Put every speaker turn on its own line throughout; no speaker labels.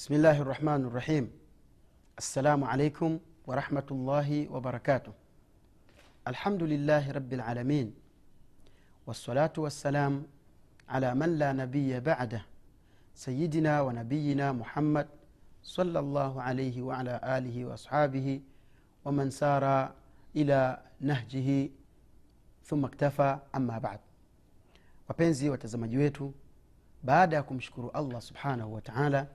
بسم الله الرحمن الرحيم. السلام عليكم ورحمة الله وبركاته. الحمد لله رب العالمين والصلاة والسلام على من لا نبي بعده سيدنا ونبينا محمد صلى الله عليه وعلى آله وأصحابه ومن سار إلى نهجه ثم اكتفى أما بعد. wapenzi watazamaji wetu baada subhanahu wa taala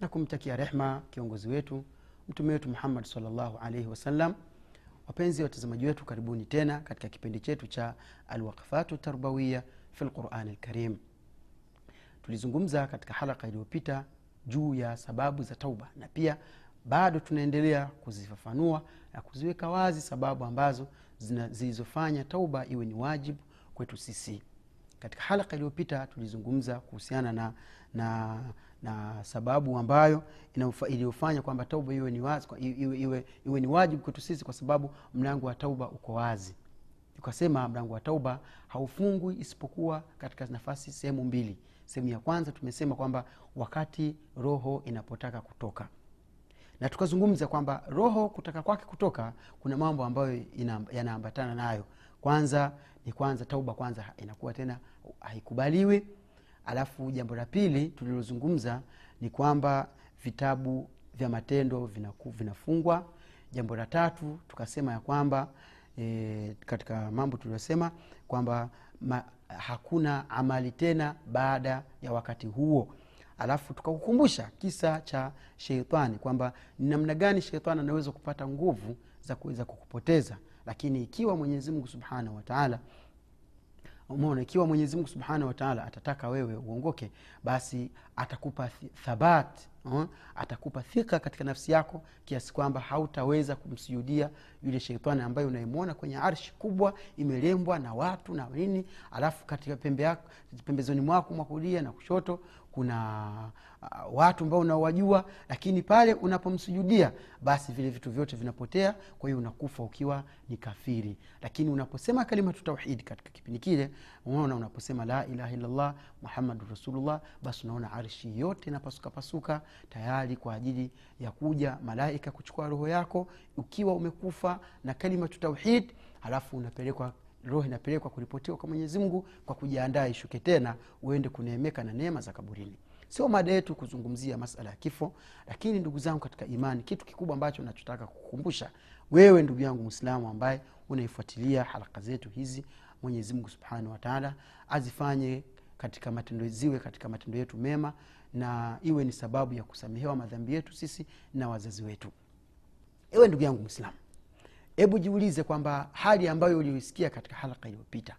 na kumtakia rehma kiongozi wetu mtume wetu muhammad salllahu alaihi wasallam wapenzi watazamaji wetu karibuni tena katika kipindi chetu cha alwaqfatu tarbawiya fi lqurani lkarim tulizungumza katika halaka iliyopita juu ya sababu za tauba na pia bado tunaendelea kuzifafanua na kuziweka wazi sababu ambazo zilizofanya tauba iwe ni wajibu kwetu sisi. Katika halaka iliyopita tulizungumza kuhusiana na, na, na sababu ambayo iliyofanya kwamba tauba iwe ni, wazi, iwe, iwe, iwe ni wajibu kwetu sisi kwa sababu mlango wa tauba uko wazi. Tukasema mlango wa tauba haufungwi isipokuwa katika nafasi sehemu mbili. Sehemu ya kwanza tumesema kwamba wakati roho inapotaka kutoka. Na tukazungumza kwamba roho kutaka kwake kutoka kuna mambo ambayo yanaambatana nayo. Kwanza ni kwanza tauba kwanza inakuwa tena haikubaliwi alafu jambo la pili tulilozungumza ni kwamba vitabu vya matendo vinaku, vinafungwa. Jambo la tatu tukasema ya kwamba e, katika mambo tuliyosema kwamba ma, hakuna amali tena baada ya wakati huo. Alafu tukakukumbusha kisa cha sheitani kwamba ni namna gani sheitani anaweza kupata nguvu za kuweza kukupoteza. Lakini ikiwa mwenyezimungu subhanahu wataala umeona ikiwa mwenyezi mungu subhanahu wataala atataka wewe uongoke basi atakupa thabat atakupa thika katika nafsi yako kiasi kwamba hautaweza kumsujudia yule sheitani ambaye unayemwona kwenye arshi kubwa imelembwa na watu na nini. Alafu katika pembe pembezoni mwako mwa kulia na kushoto kuna uh, watu ambao unaowajua. Lakini pale unapomsujudia basi vile vitu vyote vinapotea kwa hiyo unakufa ukiwa ni kafiri. Lakini unaposema kalimatu tauhidi katika kipindi kile unaona unaposema la ilaha illallah muhammadu rasulullah basi unaona arshi yote inapasukapasuka tayari kwa ajili ya kuja malaika kuchukua roho yako ukiwa umekufa na kalimatu tauhid halafu unapelekwa roho inapelekwa kuripotiwa kwa mwenyezi kwa kujiandaa ishuke tena uende kuneemeka na neema za kaburini. Sio mada yetu kuzungumzia masala ya kifo lakini ndugu zangu katika imani kitu kikubwa ambacho nachotaka kukumbusha wewe ndugu yangu mwislamu ambaye unaifuatilia haraka zetu hizi mwenyezi mungu subhanahu wataala azifanye katika matendo ziwe katika matendo yetu mema na iwe ni sababu ya kusamehewa madhambi yetu sisi na wazazi wetu. Ewe ndugu yangu mwislamu hebu jiulize kwamba hali ambayo ulioisikia katika halaka iliyopita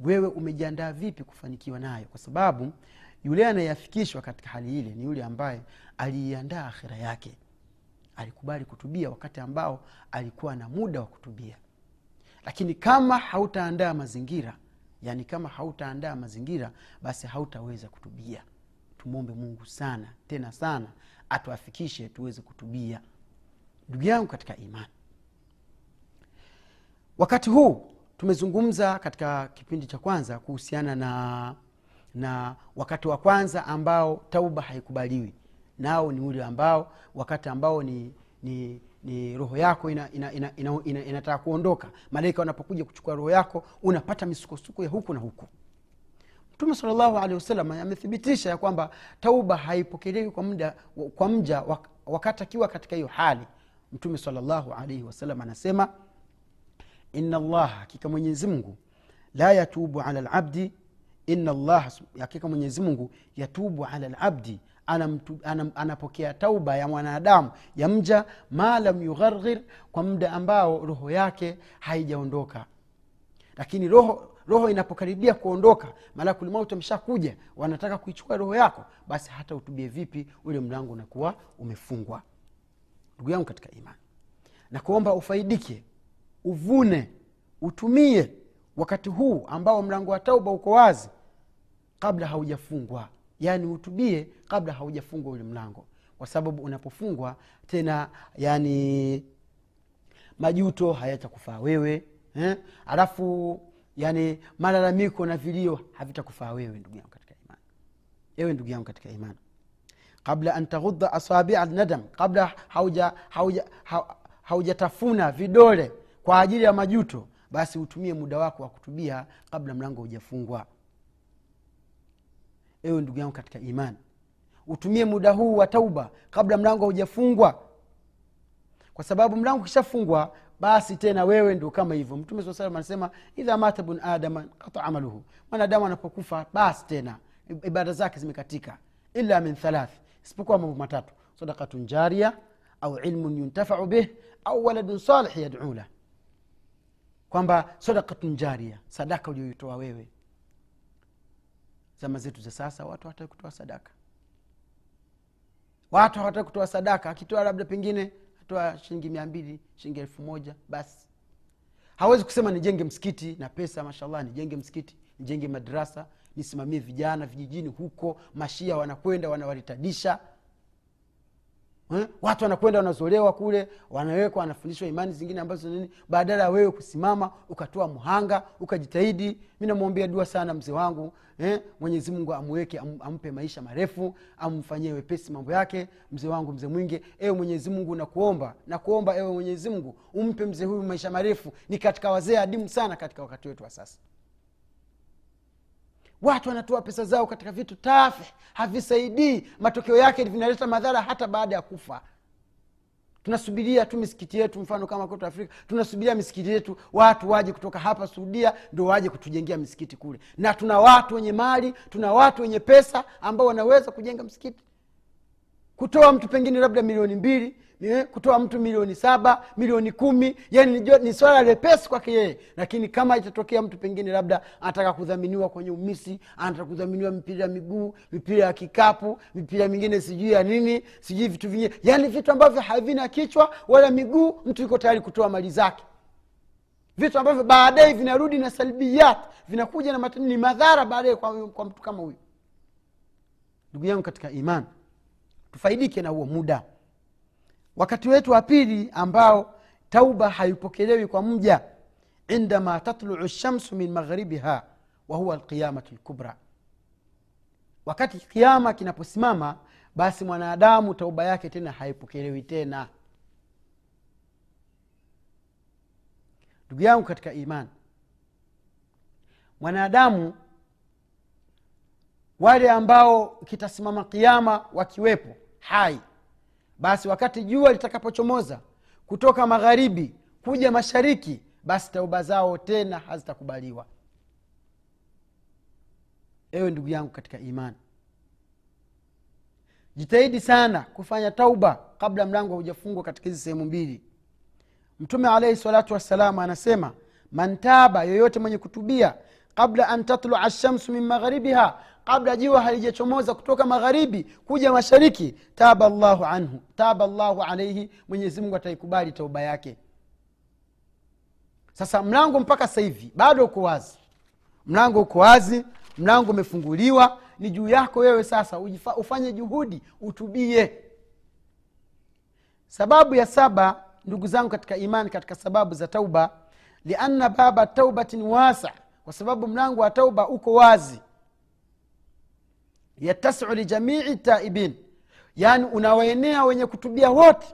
wewe umejiandaa vipi kufanikiwa nayo? Kwa sababu yule anayeafikishwa katika hali ile ni yule ambaye aliiandaa akhira yake. Alikubali kutubia wakati ambao alikuwa na muda wa kutubia lakini kama hautaandaa mazingira yani kama hautaandaa mazingira basi hautaweza kutubia. Tumwombe mungu sana tena sana atuafikishe tuweze kutubia. Ndugu yangu katika imani wakati huu tumezungumza katika kipindi cha kwanza kuhusiana na na wakati wa kwanza ambao tauba haikubaliwi. Nao ni ule ambao wakati ambao ni ni ni roho yako inataka ina, ina, ina, ina, ina kuondoka. Malaika wanapokuja kuchukua roho yako unapata misukosuko ya huku na huku. Mtume salllahu alehi wasalam amethibitisha ya kwamba tauba haipokelewi kwa kwa mja wak- wakati akiwa katika hiyo hali. Mtume salllahu alaihi wasalam anasema ina llaha hakika mwenyezimngu la yatubu ala labdi ina llaha hakika mwenyezimngu yatubu ala labdi anamtu, anam, anapokea tauba ya mwanadamu ya mja malam yugharghir kwa muda ambao roho yake haijaondoka. Lakini roho roho inapokaribia kuondoka malakulmauti ameshakuja wanataka kuichukua roho yako basi hata utubie vipi ule mlango unakuwa umefungwa. Ndugu yangu katika imani na ufaidike uvune utumie wakati huu ambao mlango wa tauba uko wazi kabla haujafungwa yaani utubie kabla haujafungwa ule mlango. Kwa sababu unapofungwa tena yani majuto hayatakufaa wewe eh? alafu yani malalamiko na vilio havitakufaa wewe ndugu yangu katika imani. Ewe ndugu yangu katika imani. Kabla an taghudha asabia nadam kabla hauja, hauja, haujatafuna vidole kwa ajili ya majuto basi utumie muda wako wa kutubia kabla mlango hujafungwa ewe ndugu yangu katika imani utumie muda huu wa tauba kabla mlango haujafungwa. Kwa sababu mlango ukishafungwa basi tena wewe ndio kama hivyo. Mtume saa salam anasema idha mata bun adama kata amaluhu. Mwanadamu anapokufa basi tena ibada zake zimekatika. Illa min thalath isipokuwa mambo matatu. Sadakatun jaria au ilmun yuntafau bih au waladun salih yaduu lah. Kwamba sadakatun jaria sadaka ulioitoa wewe zama zetu za sasa watu hawataki kutoa sadaka. Watu hawataki kutoa sadaka. Akitoa labda pengine atoa shilingi mia mbili shilingi elfu moja basi. Hawezi kusema nijenge msikiti na pesa mashallah nijenge msikiti nijenge madrasa nisimamie vijana vijijini huko mashia wanakwenda wanawaritadisha eh? watu wanakwenda wanazolewa kule wanawekwa wanafundishwa imani zingine ambazo nini badala ya wewe kusimama ukatoa mhanga ukajitahidi mi namwombea dua sana mzee wangu eh? mwenyezi mungu amweke am, ampe maisha marefu amfanyie wepesi mambo yake mzee wangu mzee mwingi ewe mwenyezi mungu nakuomba nakuomba ewe mwenyezi mungu umpe mzee huyu maisha marefu ni katika wazee adimu sana katika wakati wetu wa sasa watu wanatoa pesa zao katika vitu tafe havisaidii matokeo yake vinaleta madhara hata baada ya kufa. Tunasubiria tu misikiti yetu mfano kama kwetu afrika tunasubiria misikiti yetu watu waje kutoka hapa suudia ndo waje kutujengea misikiti kule. Na tuna watu wenye mali tuna watu wenye pesa ambao wanaweza kujenga msikiti. Kutoa mtu pengine labda milioni mbili eh, kutoa mtu milioni saba milioni kumi. Yani ni, swala lepesi kwake yeye. Lakini kama itatokea mtu pengine labda anataka kudhaminiwa kwenye umisi anataka kudhaminiwa mipira ya miguu mipira ya kikapu mipira mingine sijui ya nini sijui vitu vingine. Yani vitu ambavyo havina kichwa wala miguu mtu yuko tayari kutoa mali zake. Vitu ambavyo baadaye vinarudi na salbiyat vinakuja na mat- ni madhara baadaye kwa, kwa mtu kama huyu. Ndugu yangu katika imani tufaidike na huo muda wakati wetu wa pili ambao tauba haipokelewi kwa mja indama tatluu lshamsu min maghribiha wahuwa alqiyamatu lkubra wakati kiama kinaposimama basi mwanadamu tauba yake tena haipokelewi tena. Ndugu yangu katika imani mwanadamu wale ambao kitasimama kiama wakiwepo hai basi wakati jua litakapochomoza kutoka magharibi kuja mashariki basi tauba zao tena hazitakubaliwa. Ewe ndugu yangu katika imani jitahidi sana kufanya tauba kabla mlango haujafungwa katika hizi sehemu mbili. Mtume alaihi salatu wassalam anasema mantaba yoyote mwenye kutubia kabla an tatlua shamsu min magharibiha kabla jua halijachomoza kutoka magharibi kuja mashariki taba llahu anhu taba llahu alaihi mwenyezimungu ataikubali tauba yake. Sasa mlango mpaka sasa hivi bado uko wazi. Mlango uko wazi mlango umefunguliwa ni juu yako wewe sasa ujifa, ufanye juhudi utubie. Sababu ya saba ndugu zangu katika imani katika sababu za tauba lianna baba taubatin wasa kwa sababu mlango wa tauba uko wazi yatasiu lijamii taibin. Yaani unawaenea wenye kutubia wote.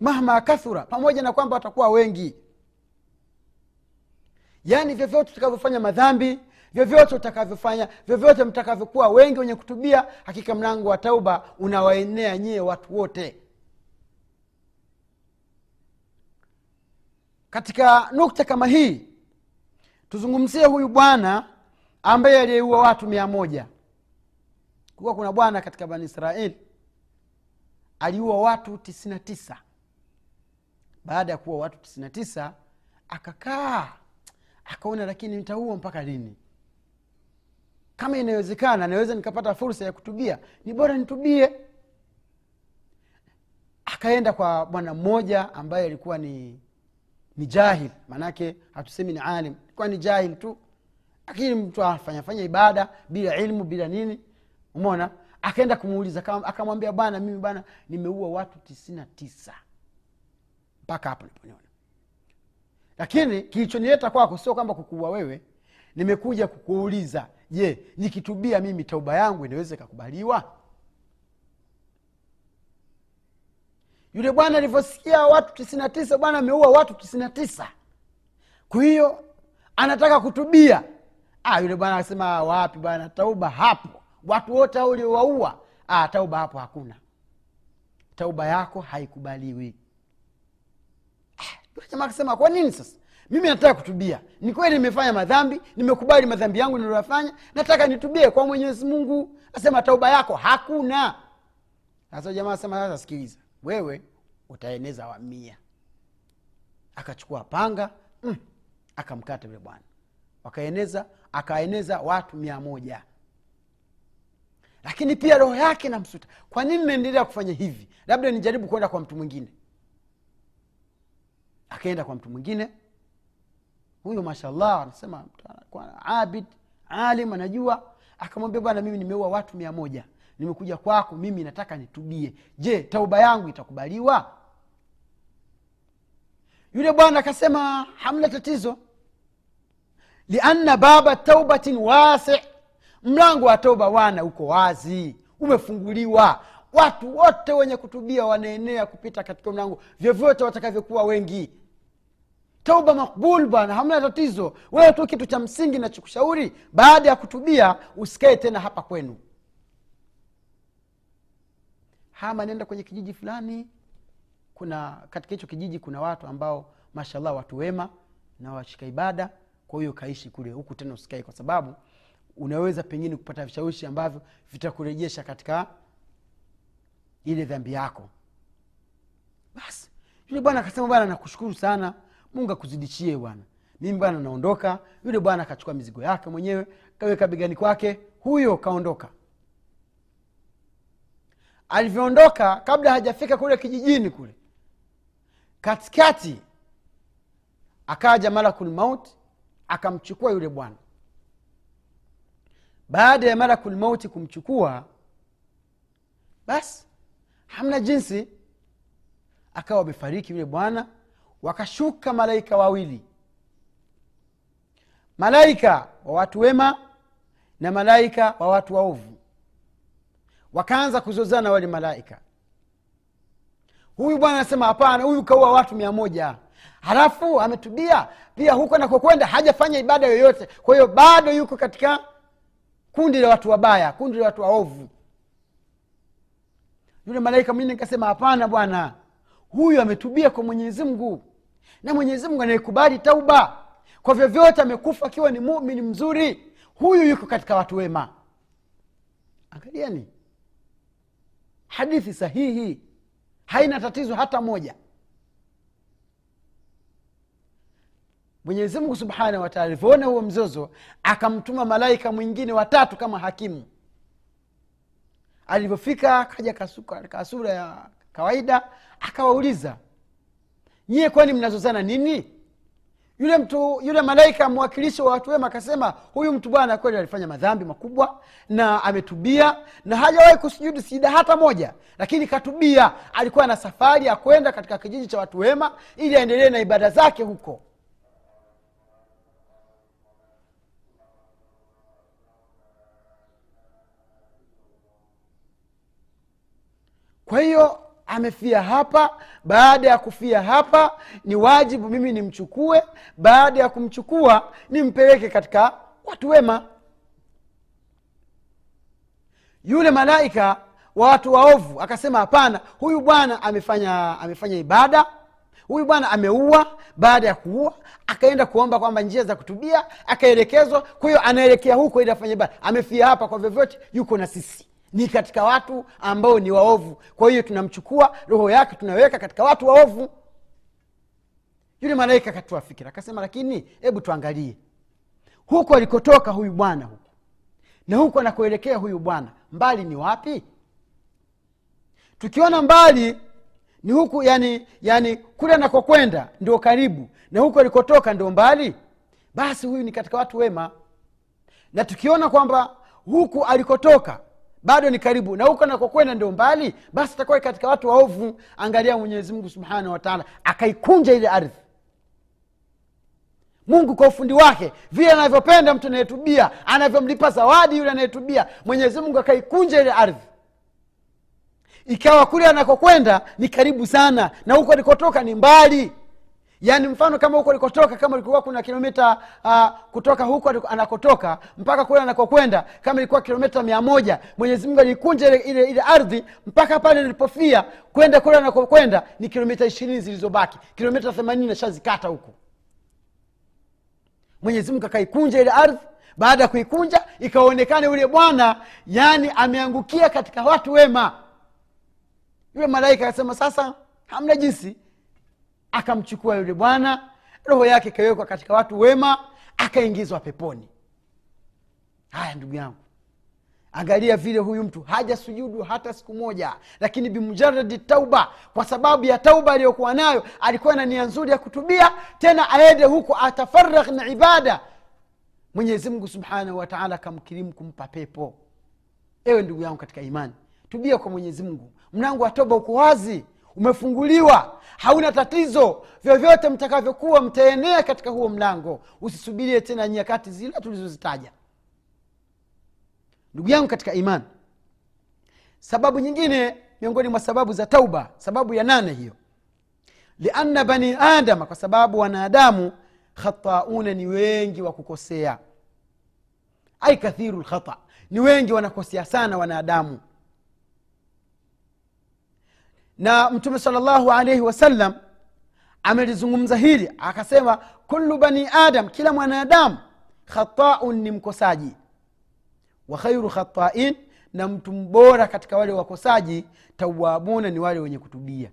Mahma kathura pamoja na kwamba watakuwa wengi. Yaani vyovyote utakavyofanya madhambi vyovyote utakavyofanya vyovyote mtakavyokuwa wengi wenye kutubia hakika mlango wa tauba unawaenea nyie watu wote. Katika nukta kama hii tuzungumzie huyu bwana ambaye aliyeua watu mia moja kuwa kuna bwana katika bani israeli aliua watu tisina tisa. Baada ya kuwa watu tisina tisa akakaa akaona lakini nitaua mpaka lini? Kama inawezekana naweza nikapata fursa ya kutubia. Ni bora nitubie. Akaenda kwa bwana mmoja ambaye alikuwa ni ni jahil. Maanake hatusemi ni alim alikuwa ni jahil tu. Lakini mtu afanyafanya ibada bila ilmu bila nini umona akaenda kumuuliza akamwambia bana mimi bana nimeua watu tisini na tisa. Mpaka hapo niponiona lakini kilichonileta kwako sio kwamba kukuua wewe nimekuja kukuuliza je nikitubia mimi tauba yangu inaweza ikakubaliwa? Yule bwana alivyosikia watu tisini na tisa bwana ameua watu tisini na tisa. Kwa hiyo anataka kutubia. Ah, yule bwana akasema wapi bwana tauba hapo watu wote hao uliowaua ah, tauba hapo hakuna. Tauba yako haikubaliwi. Ah, akasema kwa nini sasa? Mimi nataka kutubia. Ni kweli nimefanya madhambi nimekubali madhambi yangu niliyoyafanya nataka nitubie kwa mwenyezi mungu. Asema tauba yako hakuna. Sasa jamaa asema sasa sikiliza wewe utaeneza wamia akachukua panga mm, akamkata yule bwana. Wakaeneza akaeneza watu mia moja lakini pia roho yake namsuta kwa nini naendelea kufanya hivi? Labda nijaribu kwenda kwa mtu mwingine. Akaenda kwa mtu mwingine. Huyo mashallah anasema abid alim anajua. Akamwambia bwana mimi nimeua watu mia moja. Nimekuja kwako mimi nataka nitubie. Je tauba yangu itakubaliwa? Yule bwana akasema hamna tatizo. Lianna baba taubatin wasi mlango wa toba wana uko wazi umefunguliwa. Watu wote wenye kutubia wanaenea kupita katika mlango. Vyovyote watakavyokuwa wengi. Tauba makbul bwana hamna tatizo. Wewe tu kitu cha msingi nachokushauri baada ya kutubia usikae tena hapa kwenu. Hama nenda kwenye kijiji fulani. Kuna katika hicho kijiji kuna watu ambao mashallah watu wema na washika ibada. Kwa hiyo kaishi kule huku tena usikae kwa sababu unaweza pengine kupata vishawishi ambavyo vitakurejesha katika ile dhambi yako. Basi yule bwana akasema bwana nakushukuru sana. Mungu akuzidishie bwana. Mimi bwana naondoka. Yule bwana akachukua mizigo yake mwenyewe kaweka begani kwake huyo kaondoka. Alivyoondoka kabla hajafika kule kijijini kule katikati akaja malakul maut akamchukua yule bwana baada ya malakul mauti kumchukua basi hamna jinsi. Akawa amefariki yule bwana wakashuka malaika wawili. Malaika wa watu wema na malaika wa watu waovu. Wakaanza kuzozana wale malaika. Huyu bwana anasema hapana huyu kaua watu mia moja. Halafu ametubia pia huko anakokwenda hajafanya ibada yoyote. Kwa hiyo bado yuko katika kundi la watu wabaya kundi la watu waovu. Yule malaika mwingine nikasema hapana bwana huyu ametubia kwa mwenyezi mungu. Na mwenyezi mungu anaikubali tauba. Kwa vyovyote amekufa akiwa ni mumini mzuri huyu yuko katika watu wema. Angaliani hadithi sahihi. Haina tatizo hata moja mwenyezi mungu subhanahu wataala alivyoona huo mzozo akamtuma malaika mwingine watatu kama hakimu. Alivyofika kasuka- kasura ya kawaida akawauliza nyie kwani mnazozana nini? Yule mtu yule malaika mwakilishi wa watu wema akasema huyu mtu bwana kweli alifanya madhambi makubwa na ametubia na hajawahi kusujudu sida hata moja. Lakini katubia alikuwa na safari ya kwenda katika kijiji cha watu wema ili aendelee na ibada zake huko kwa hiyo amefia hapa baada ya kufia hapa ni wajibu mimi nimchukue baada ya kumchukua nimpeleke katika watu wema. Yule malaika wa watu waovu akasema hapana huyu bwana amefanya amefanya ibada huyu bwana ameua baada ya kuua akaenda kuomba kwamba njia za kutubia akaelekezwa kwa hiyo anaelekea huko ili afanye ibada. Amefia hapa kwa vyovyote yuko na sisi ni katika watu ambao ni waovu. Kwa hiyo tunamchukua roho yake tunaweka katika watu waovu. Yule malaika akatoa fikira akasema lakini hebu tuangalie. Huku alikotoka huyu bwana huku na huku anakuelekea huyu bwana mbali ni wapi? Tukiona mbali ni huku yani yani kule anakokwenda ndio karibu na huku alikotoka ndio mbali basi huyu ni katika watu wema. Na tukiona kwamba huku alikotoka bado ni karibu. Na huko anakokwenda ndio mbali basi atakuwa katika watu waovu. Angalia mwenyezi mungu subhanahu wataala akaikunja ile ardhi. Mungu kwa ufundi wake vile anavyopenda mtu anayetubia anavyomlipa zawadi yule anayetubia mwenyezi mungu akaikunja ile ardhi. Ikawa kule anakokwenda ni karibu sana na huko alikotoka ni mbali yaani mfano kama huko alikotoka kama ilikuwa kuna kilomita uh, kutoka huko anakotoka mpaka kule anakokwenda kama ilikuwa kilomita mia moja mwenyezimungu alikunja ile, ile, ile ardhi mpaka pale nilipofia kwenda kule anakokwenda ni kilomita ishirini zilizobaki. Kilomita themanini nashazikata huko mwenyezimungu akaikunja ile ardhi baada ya kuikunja ikaonekana yule bwana yani ameangukia katika watu wema. Yule malaika akasema sasa hamna jinsi akamchukua yule bwana roho yake ikawekwa katika watu wema akaingizwa peponi. Haya ndugu yangu angalia vile huyu mtu haja sujudu hata siku moja lakini bimujaradi tauba kwa sababu ya tauba aliyokuwa nayo alikuwa na nia nzuri ya kutubia tena aende huku atafaragh na ibada. Mwenyezimngu subhanahu wataala akamkirimu kumpa pepo. Ewe ndugu yangu katika imani tubia kwa mwenyezimngu mlango wa toba uko wazi umefunguliwa hauna tatizo. Vyovyote mtakavyokuwa mtaenea katika huo mlango. Usisubirie tena nyakati zile tulizozitaja. Ndugu yangu katika imani sababu nyingine miongoni mwa sababu za tauba sababu ya nane hiyo. Lianna bani adama kwa sababu wanadamu khatauna ni wengi wa kukosea. Ai kathiru lkhata ni wengi wanakosea sana wanadamu na mtume salllahu alaihi wasallam amelizungumza hili akasema kullu bani adam kila mwanadamu khataun ni mkosaji. Wa khairu khatain na mtu mbora katika wale wakosaji tawabuna ni wale wenye kutubia.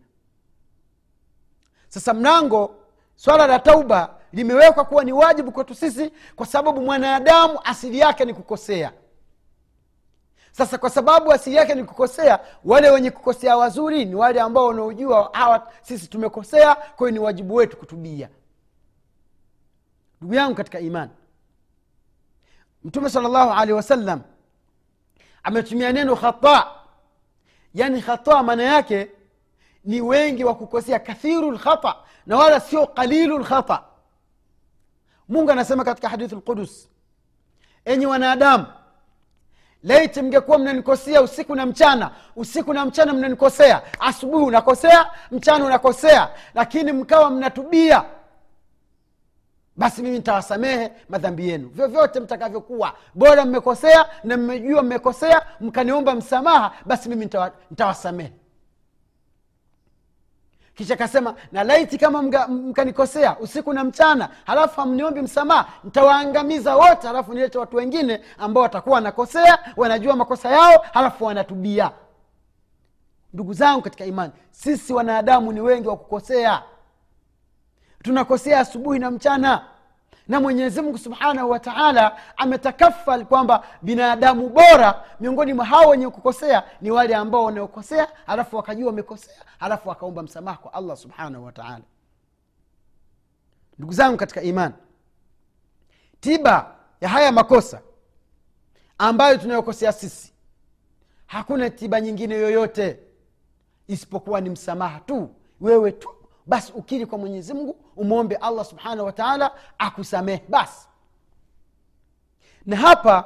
Sasa mlango swala la tauba limewekwa kuwa ni wajibu kwetu sisi kwa sababu mwanadamu asili yake ni kukosea sasa kwa sababu asili yake ni kukosea wale wenye kukosea wazuri ni wale ambao wanaojua hawa sisi tumekosea kwa ni wajibu wetu kutubia. Ndugu yangu katika imani mtume salllahu alehi wasallam ametumia neno khata. Yani khata maana yake ni wengi wa kukosea kathiru lkhata na wala sio qalilu lkhata mungu anasema katika hadithi lqudus enyi wanadamu laiti mngekuwa mnanikosea usiku na mchana usiku na mchana mnanikosea asubuhi unakosea mchana unakosea lakini mkawa mnatubia. Basi mimi nitawasamehe madhambi yenu. Vyovyote mtakavyokuwa bora mmekosea na mmejua mmekosea mkaniomba msamaha basi mimi nitawa- nitawasamehe kisha kasema na laiti kama mkanikosea usiku na mchana halafu hamniombi msamaha ntawaangamiza wote halafu nilete watu wengine ambao watakuwa wanakosea wanajua makosa yao halafu wanatubia. Ndugu zangu katika imani sisi wanadamu ni wengi wa kukosea. Tunakosea asubuhi na mchana na mwenyezi mungu subhanahu wa taala ametakafal kwamba binadamu bora miongoni mwa hao wenye kukosea ni wale ambao wanaokosea halafu wakajua wamekosea halafu wakaomba msamaha kwa allah subhanahu wa taala. Ndugu zangu katika imani tiba ya haya makosa ambayo tunayokosea sisi hakuna tiba nyingine yoyote isipokuwa ni msamaha tu. Wewe tu basi ukiri kwa mwenyezi mungu umwombe allah subhanahu wataala akusamehe. Basi. Na hapa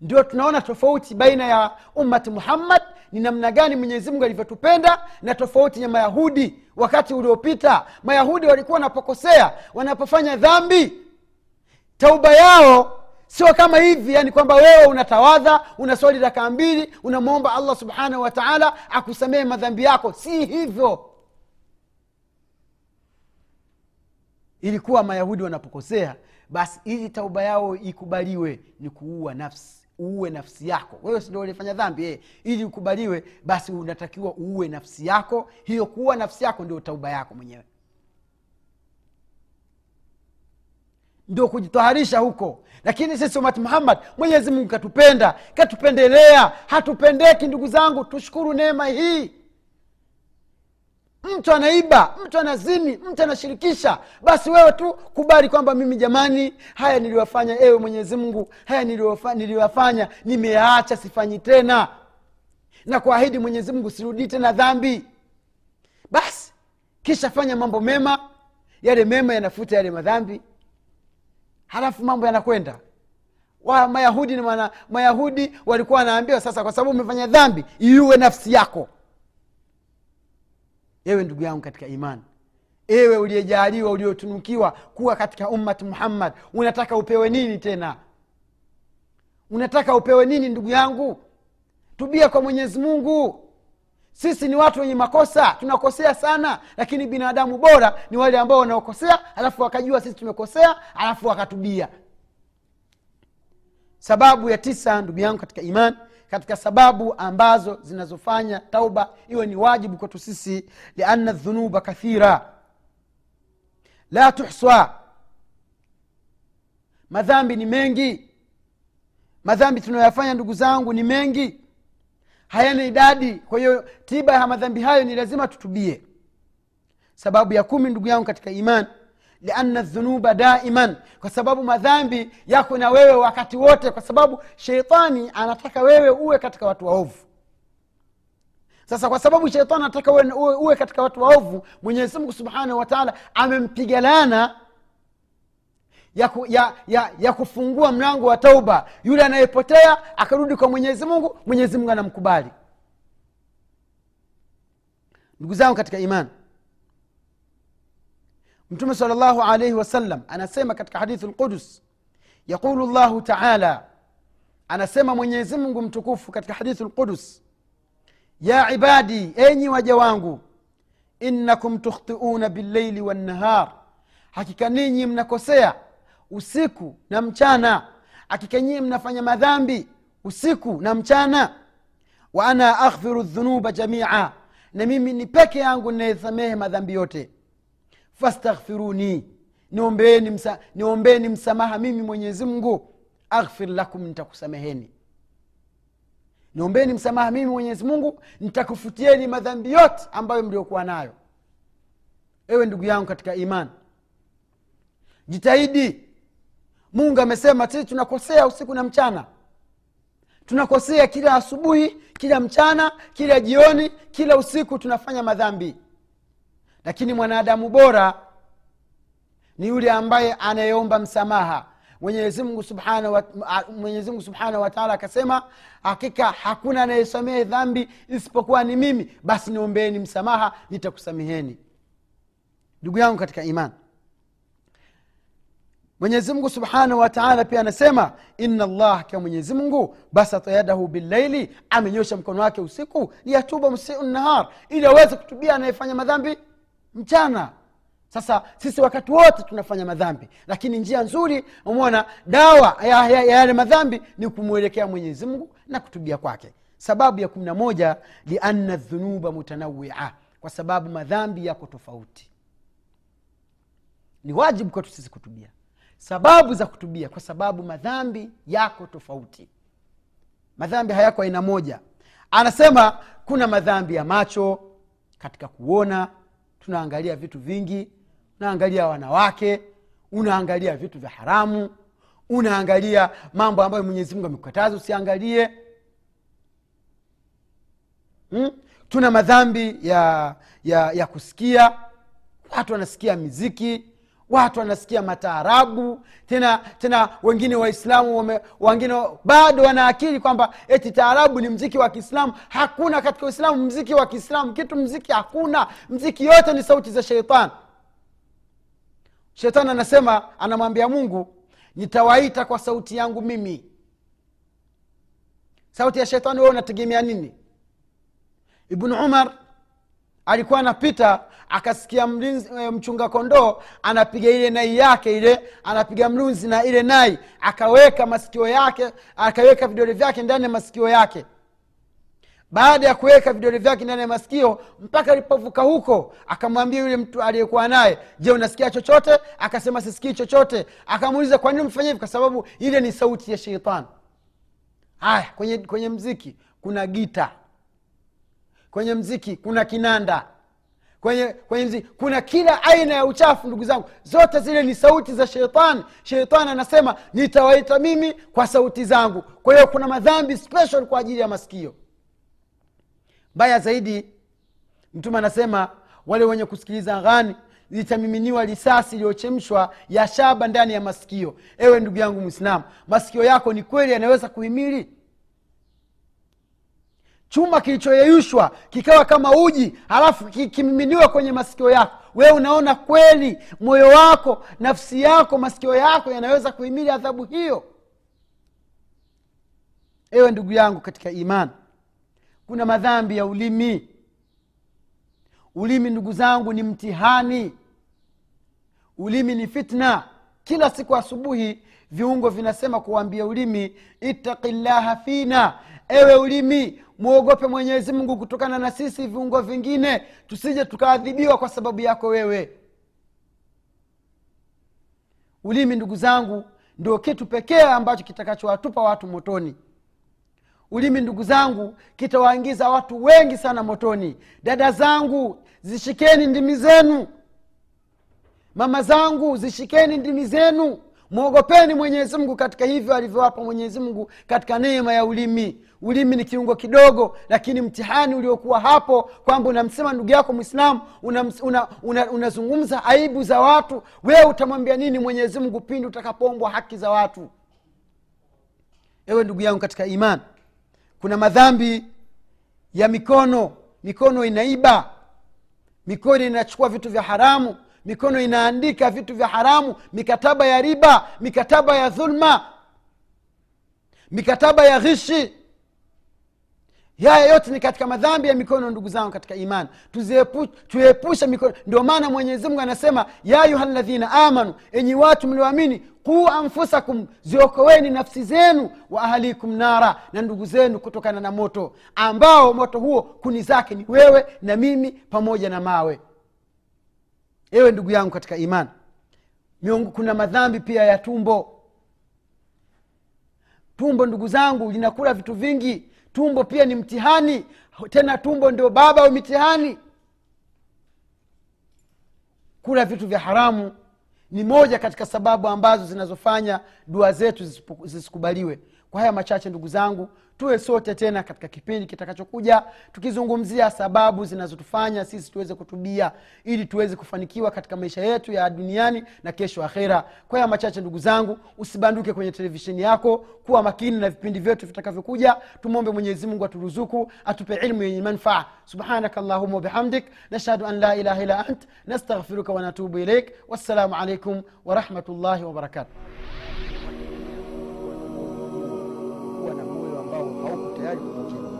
ndio tunaona tofauti baina ya ummati muhammad ni namna gani mwenyezi mungu alivyotupenda na tofauti ya mayahudi wakati uliopita. Mayahudi walikuwa wanapokosea wanapofanya dhambi. Tauba yao sio kama hivi yani kwamba wewe unatawadha unaswali rakaa mbili unamwomba allah subhanahu wataala akusamehe madhambi yako. Si hivyo ilikuwa mayahudi wanapokosea basi ili tauba yao ikubaliwe ni kuua nafsi uue nafsi yako. Wewe sindo ulifanya dhambi eh. ili ukubaliwe basi unatakiwa uue nafsi yako. Hiyo kuua nafsi yako ndio tauba yako mwenyewe. Ndio kujitaharisha huko. Lakini sisi umati muhammad mwenyezi mungu katupenda katupendelea hatupendeki ndugu zangu tushukuru neema hii mtu anaiba mtu anazini mtu anashirikisha. Basi wewe tu kubali kwamba mimi jamani haya niliwafanya ewe mwenyezi mungu haya niliwafa- niliwafanya nimeyaacha sifanyi tena. Na kuahidi mwenyezi mungu sirudii tena dhambi. Basi kisha fanya mambo mema. Yale mema yanafuta yale madhambi. Halafu mambo yanakwenda. Wa mayahudi mana, mayahudi walikuwa wanaambiwa sasa kwa sababu umefanya dhambi iuwe nafsi yako ewe ndugu yangu katika imani. Ewe uliyejaliwa uliotunukiwa kuwa katika ummati muhammad unataka upewe nini tena? Unataka upewe nini ndugu yangu? Tubia kwa mwenyezi mungu. Sisi ni watu wenye makosa tunakosea sana lakini binadamu bora ni wale ambao wanaokosea alafu wakajua sisi tumekosea alafu wakatubia. Sababu ya tisa ndugu yangu katika iman katika sababu ambazo zinazofanya tauba iwe ni wajibu kwetu sisi lianna dhunuba kathira. La tuhswa. Madhambi ni mengi. Madhambi tunayoyafanya ndugu zangu ni mengi. Hayana idadi. Kwa hiyo tiba ya madhambi hayo ni lazima tutubie. Sababu ya kumi ndugu yangu katika iman lianna dhunuba daiman kwa sababu madhambi yako na wewe wakati wote kwa sababu sheitani anataka wewe uwe katika watu waovu. Sasa kwa sababu sheitani anataka uwe, katika watu waovu mwenyezimungu subhanahu wataala amempiga lana ya, ku, ya, ya, ya kufungua mlango wa tauba. Yule anayepotea akarudi kwa mwenyezi mungu mwenyezi mungu anamkubali. Ndugu zangu katika imani mtume sal llahu alaihi wasallam anasema katika hadithi lqudus yaqulu llahu taala anasema mwenyezi mungu mtukufu katika hadithi lqudus ya ibadi enyi waja wangu innakum tukhtiuna billaili wannahar hakika ninyi mnakosea usiku na mchana hakika nyinyi mnafanya madhambi usiku na mchana. Wa ana aghfiru dhunuba jamia na mimi ni peke yangu nayesamehe madhambi yote fastaghfiruni niombeni msa, niombeni msamaha mimi mwenyezi mungu. Aghfir lakum nitakusameheni. Niombeni msamaha mimi mwenyezi mungu nitakufutieni madhambi yote ambayo mliokuwa nayo. Ewe ndugu yangu katika imani jitahidi. Mungu amesema sisi tunakosea usiku na mchana. Tunakosea kila asubuhi kila mchana kila jioni kila usiku tunafanya madhambi lakini mwanadamu bora ni yule ambaye anayeomba msamaha. Mwenyezimungu subhanahu wa, Mwenyezi Mungu subhanahu wataala akasema hakika hakuna anayesamehe dhambi isipokuwa ni mimi. Basi niombeeni msamaha nitakusameheni. Ndugu yangu katika imani mwenyezimngu subhanahu wataala pia anasema ina llah akiwa mwenyezimngu basata yadahu billaili amenyosha mkono wake usiku liyatuba msiu nahar ili aweze kutubia anayefanya madhambi mchana. Sasa sisi wakati wote tunafanya madhambi. Lakini njia nzuri umona dawa ya, ya, ya yale madhambi ni kumwelekea mwenyezi mungu na kutubia kwake. Sababu ya kumi na moja lianna dhunuba mutanawia kwa sababu madhambi yako tofauti. Ni wajibu kwetu sisi kutubia. Sababu za kutubia kwa sababu madhambi yako tofauti. Madhambi hayako aina moja. Anasema kuna madhambi ya macho katika kuona tunaangalia vitu vingi. Unaangalia wanawake. Unaangalia vitu vya haramu. Unaangalia mambo ambayo mwenyezi mungu amekukataza usiangalie. Hmm? tuna madhambi ya, ya, ya kusikia. Watu wanasikia miziki watu wanasikia mataarabu tena tena wengine waislamu wengine bado wanaakili kwamba eti taarabu ni mziki wa kiislamu. Hakuna katika uislamu mziki wa kiislamu. Kitu mziki hakuna. Mziki yote ni sauti za sheitani. Shetani anasema anamwambia mungu nitawaita kwa sauti yangu mimi. Sauti ya shetani wewe unategemea nini? Ibnu umar alikuwa anapita akasikia mlinzi, mchunga kondoo anapiga ile nai yake ile anapiga mlunzi na ile nai akaweka masikio yake akaweka vidole vyake ndani ya masikio yake. Baada ya kuweka vidole vyake ndani ya masikio mpaka alipovuka huko akamwambia yule mtu aliyekuwa naye je unasikia chochote? Akasema sisikii chochote. Akamuuliza kwa nini mfanya hivi? Kwa sababu ile ni sauti ya sheitani. Haya kwenye, kwenye mziki kuna gita. Kwenye mziki kuna kinanda kwenye kwenye mziki kuna kila aina ya uchafu ndugu zangu. Zote zile ni sauti za sheitani sheitani anasema nitawaita mimi kwa sauti zangu. Kwa hiyo kuna madhambi special kwa ajili ya masikio. Mbaya zaidi mtume anasema wale wenye kusikiliza ghani litamiminiwa risasi iliyochemshwa ya shaba ndani ya masikio. Ewe ndugu yangu mwislamu masikio yako ni kweli yanaweza kuhimili chuma kilichoyeyushwa kikawa kama uji halafu kimiminiwa kwenye masikio yako. Wewe unaona kweli moyo wako nafsi yako masikio yako yanaweza kuhimili adhabu hiyo? Ewe ndugu yangu katika imani kuna madhambi ya ulimi. Ulimi ndugu zangu ni mtihani. Ulimi ni fitna. Kila siku asubuhi viungo vinasema kuwambia ulimi ittaqillaha fina ewe ulimi mwogope mwenyezi mungu kutokana na sisi viungo vingine tusije tukaadhibiwa kwa sababu yako wewe. Ulimi ndugu zangu ndio kitu pekee ambacho kitakachowatupa watu motoni. Ulimi ndugu zangu kitawaingiza watu wengi sana motoni. Dada zangu zishikeni ndimi zenu. Mama zangu zishikeni ndimi zenu mwogopeni mwenyezi mungu katika hivyo alivyowapa mwenyezi mungu katika neema ya ulimi. Ulimi ni kiungo kidogo lakini mtihani uliokuwa hapo kwamba unamsema ndugu yako mwislamu unazungumza una, una, una aibu za watu wewe utamwambia nini mwenyezi mungu pindi utakapoombwa haki za watu? Ewe ndugu yangu katika iman kuna madhambi ya mikono. Mikono inaiba mikono inachukua vitu vya haramu mikono inaandika vitu vya haramu mikataba ya riba mikataba ya dhulma mikataba ya ghishi. Yaya yote ni katika madhambi ya mikono ndugu zangu katika imani tuepushe mikono. Ndio maana mwenyezimungu anasema ya ayuha ladhina amanu enyi watu mlioamini quu anfusakum ziokoweni nafsi zenu wa ahalikum nara na ndugu zenu kutokana na moto ambao moto huo kuni zake ni wewe na mimi pamoja na mawe ewe ndugu yangu katika imani Miongu, kuna madhambi pia ya tumbo. Tumbo ndugu zangu linakula vitu vingi. Tumbo pia ni mtihani tena tumbo ndio baba wa mitihani. Kula vitu vya haramu ni moja katika sababu ambazo zinazofanya dua zetu zisikubaliwe kwa haya machache ndugu zangu tuwe sote tena katika kipindi kitakachokuja tukizungumzia sababu zinazotufanya sisi tuweze kutubia ili tuweze kufanikiwa katika maisha yetu ya duniani na kesho akhera. Kwa haya machache ndugu zangu usibanduke kwenye televisheni yako kuwa makini na vipindi vyetu vitakavyokuja. Tumwombe mwenyezimungu aturuzuku atupe ilmu yenye manfaa subhanaka allahuma wabihamdik nashhadu an la ilaha illa ant nastaghfiruka wanatubu ilaik wassalamu alaikum warahmatullahi wabarakatuh hauko tayari